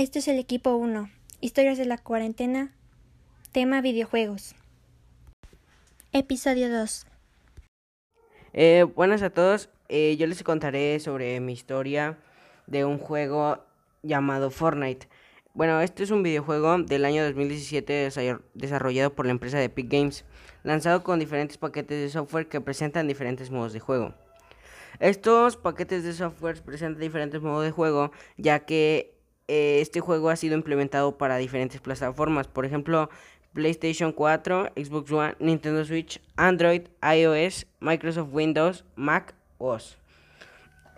Este es el equipo 1. Historias de la cuarentena. Tema videojuegos. Episodio 2. Eh, buenas a todos. Eh, yo les contaré sobre mi historia de un juego llamado Fortnite. Bueno, este es un videojuego del año 2017 desarrollado por la empresa de Epic Games, lanzado con diferentes paquetes de software que presentan diferentes modos de juego. Estos paquetes de software presentan diferentes modos de juego, ya que eh, este juego ha sido implementado para diferentes plataformas, por ejemplo, PlayStation 4, Xbox One, Nintendo Switch, Android, iOS, Microsoft Windows, Mac OS.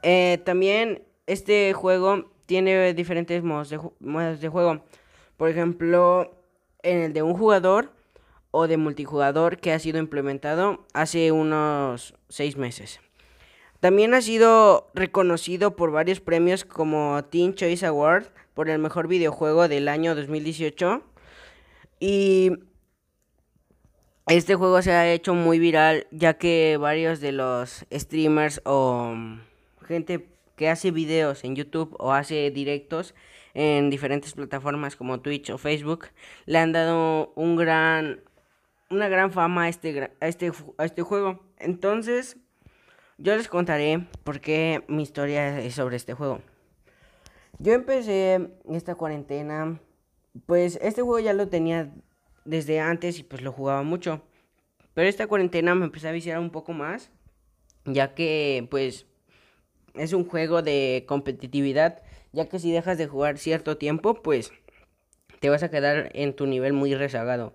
Eh, también este juego tiene diferentes modos de, modos de juego. Por ejemplo, en el de un jugador o de multijugador que ha sido implementado hace unos 6 meses. También ha sido reconocido por varios premios como Teen Choice Award por el mejor videojuego del año 2018. Y este juego se ha hecho muy viral ya que varios de los streamers o gente que hace videos en YouTube o hace directos en diferentes plataformas como Twitch o Facebook le han dado un gran una gran fama a este a este a este juego. Entonces, yo les contaré por qué mi historia es sobre este juego. Yo empecé esta cuarentena, pues este juego ya lo tenía desde antes y pues lo jugaba mucho. Pero esta cuarentena me empecé a viciar un poco más, ya que pues es un juego de competitividad, ya que si dejas de jugar cierto tiempo, pues te vas a quedar en tu nivel muy rezagado.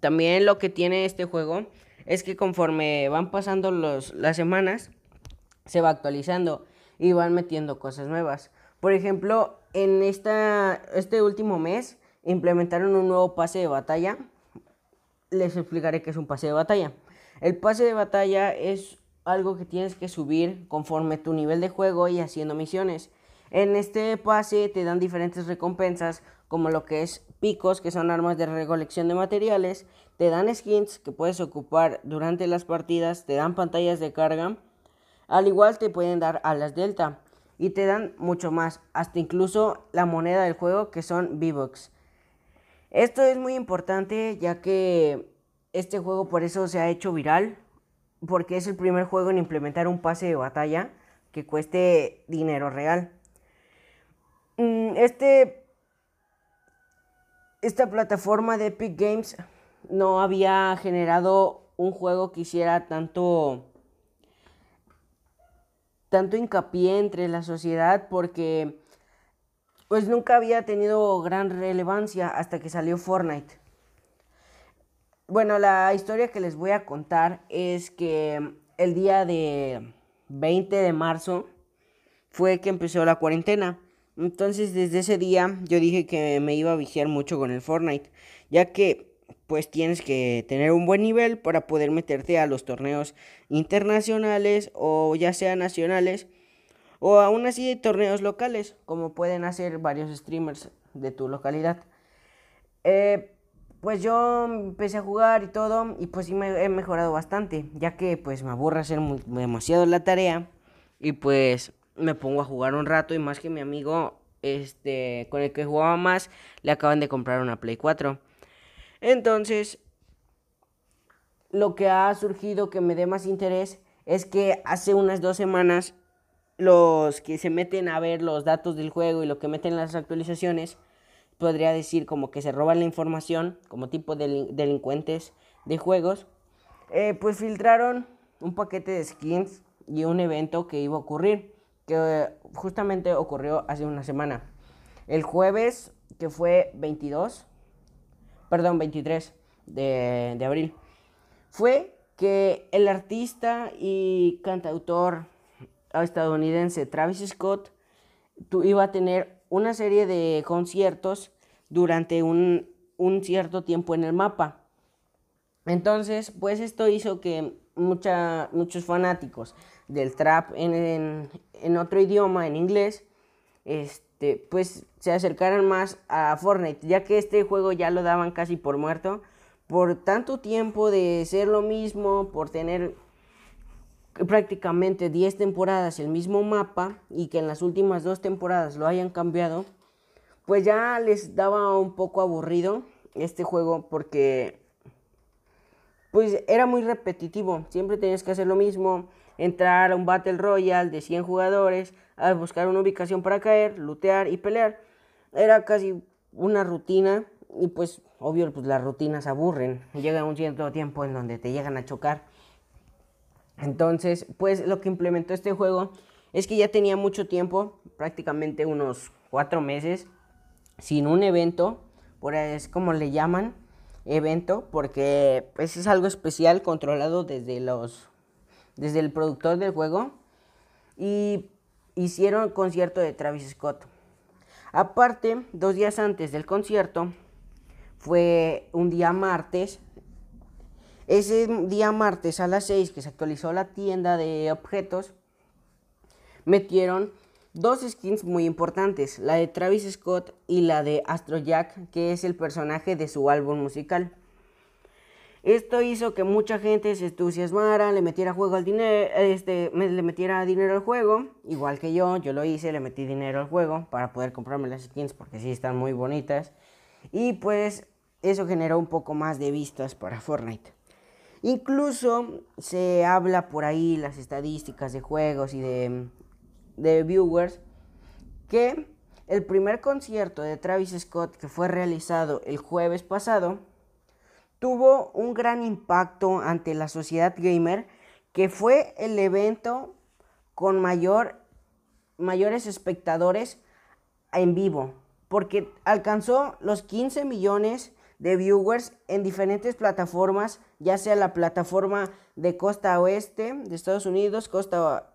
También lo que tiene este juego es que conforme van pasando los, las semanas, se va actualizando y van metiendo cosas nuevas. Por ejemplo, en esta, este último mes implementaron un nuevo pase de batalla. Les explicaré qué es un pase de batalla. El pase de batalla es algo que tienes que subir conforme tu nivel de juego y haciendo misiones. En este pase te dan diferentes recompensas como lo que es picos, que son armas de recolección de materiales, te dan skins que puedes ocupar durante las partidas, te dan pantallas de carga, al igual te pueden dar alas delta y te dan mucho más, hasta incluso la moneda del juego que son V-Bucks. Esto es muy importante ya que este juego por eso se ha hecho viral, porque es el primer juego en implementar un pase de batalla que cueste dinero real. Mm, este, esta plataforma de Epic Games no había generado un juego que hiciera tanto tanto hincapié entre la sociedad porque pues nunca había tenido gran relevancia hasta que salió Fortnite. Bueno, la historia que les voy a contar es que el día de 20 de marzo fue que empezó la cuarentena. Entonces desde ese día yo dije que me iba a viciar mucho con el Fortnite, ya que pues tienes que tener un buen nivel para poder meterte a los torneos internacionales o ya sea nacionales o aún así torneos locales, como pueden hacer varios streamers de tu localidad. Eh, pues yo empecé a jugar y todo y pues sí me he mejorado bastante, ya que pues me aburre hacer demasiado la tarea y pues me pongo a jugar un rato y más que mi amigo este con el que jugaba más le acaban de comprar una Play 4. Entonces, lo que ha surgido que me dé más interés es que hace unas dos semanas los que se meten a ver los datos del juego y lo que meten en las actualizaciones, podría decir como que se roban la información, como tipo de delincuentes de juegos, eh, pues filtraron un paquete de skins y un evento que iba a ocurrir, que justamente ocurrió hace una semana. El jueves, que fue 22, perdón, 23 de, de abril, fue que el artista y cantautor estadounidense Travis Scott iba a tener una serie de conciertos durante un, un, cierto tiempo en el mapa. Entonces, pues esto hizo que mucha, muchos fanáticos del trap en, en, en otro idioma, en inglés, este, pues se acercaran más a Fortnite, ya que este juego ya lo daban casi por muerto, por tanto tiempo de ser lo mismo, por tener prácticamente 10 temporadas el mismo mapa y que en las últimas dos temporadas lo hayan cambiado, pues ya les daba un poco aburrido este juego porque pues era muy repetitivo, siempre tenías que hacer lo mismo, entrar a un Battle Royale de 100 jugadores, a buscar una ubicación para caer, lootear y pelear. Era casi una rutina y pues obvio pues las rutinas aburren, llega un cierto tiempo en donde te llegan a chocar. Entonces, pues lo que implementó este juego es que ya tenía mucho tiempo, prácticamente unos cuatro meses, sin un evento, por es como le llaman, evento, porque pues, es algo especial controlado desde los desde el productor del juego y hicieron concierto de Travis Scott. Aparte, dos días antes del concierto, fue un día martes. Ese día martes a las 6 que se actualizó la tienda de objetos, metieron dos skins muy importantes, la de Travis Scott y la de Astro Jack, que es el personaje de su álbum musical. Esto hizo que mucha gente se entusiasmara, le metiera juego al dinero, este, le metiera dinero al juego, igual que yo, yo lo hice, le metí dinero al juego para poder comprarme las skins porque sí están muy bonitas. Y pues eso generó un poco más de vistas para Fortnite. Incluso se habla por ahí las estadísticas de juegos y de, de viewers que el primer concierto de Travis Scott que fue realizado el jueves pasado tuvo un gran impacto ante la sociedad gamer, que fue el evento con mayor, mayores espectadores en vivo, porque alcanzó los 15 millones de viewers en diferentes plataformas, ya sea la plataforma de costa oeste de Estados Unidos, costa,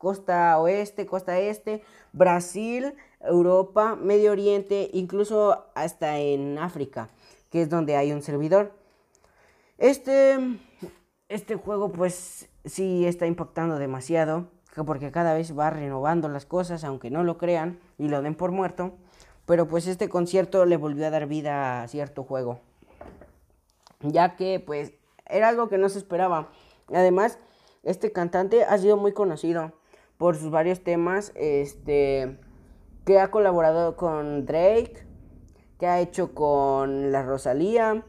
costa oeste, costa este, Brasil, Europa, Medio Oriente, incluso hasta en África, que es donde hay un servidor. Este, este juego pues sí está impactando demasiado, porque cada vez va renovando las cosas, aunque no lo crean y lo den por muerto. Pero pues este concierto le volvió a dar vida a cierto juego. Ya que pues era algo que no se esperaba. Además, este cantante ha sido muy conocido por sus varios temas, este que ha colaborado con Drake, que ha hecho con la Rosalía,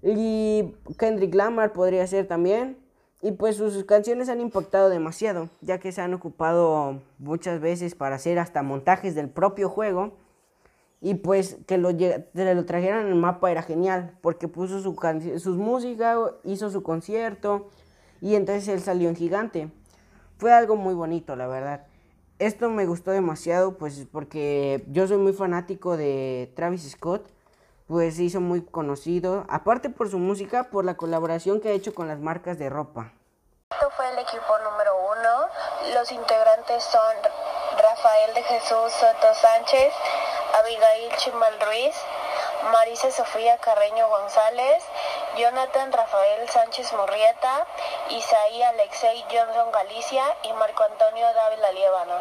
y Kendrick Lamar podría ser también. Y pues sus canciones han impactado demasiado, ya que se han ocupado muchas veces para hacer hasta montajes del propio juego. Y pues que lo, lo trajeran en el mapa era genial, porque puso su sus música, hizo su concierto y entonces él salió en gigante. Fue algo muy bonito, la verdad. Esto me gustó demasiado, pues porque yo soy muy fanático de Travis Scott pues se hizo muy conocido, aparte por su música, por la colaboración que ha hecho con las marcas de ropa. Esto fue el equipo número uno. Los integrantes son Rafael de Jesús Soto Sánchez, Abigail Chimal Ruiz, Marisa Sofía Carreño González, Jonathan Rafael Sánchez Murrieta, Isaí Alexei Johnson Galicia y Marco Antonio Dávila Liébano.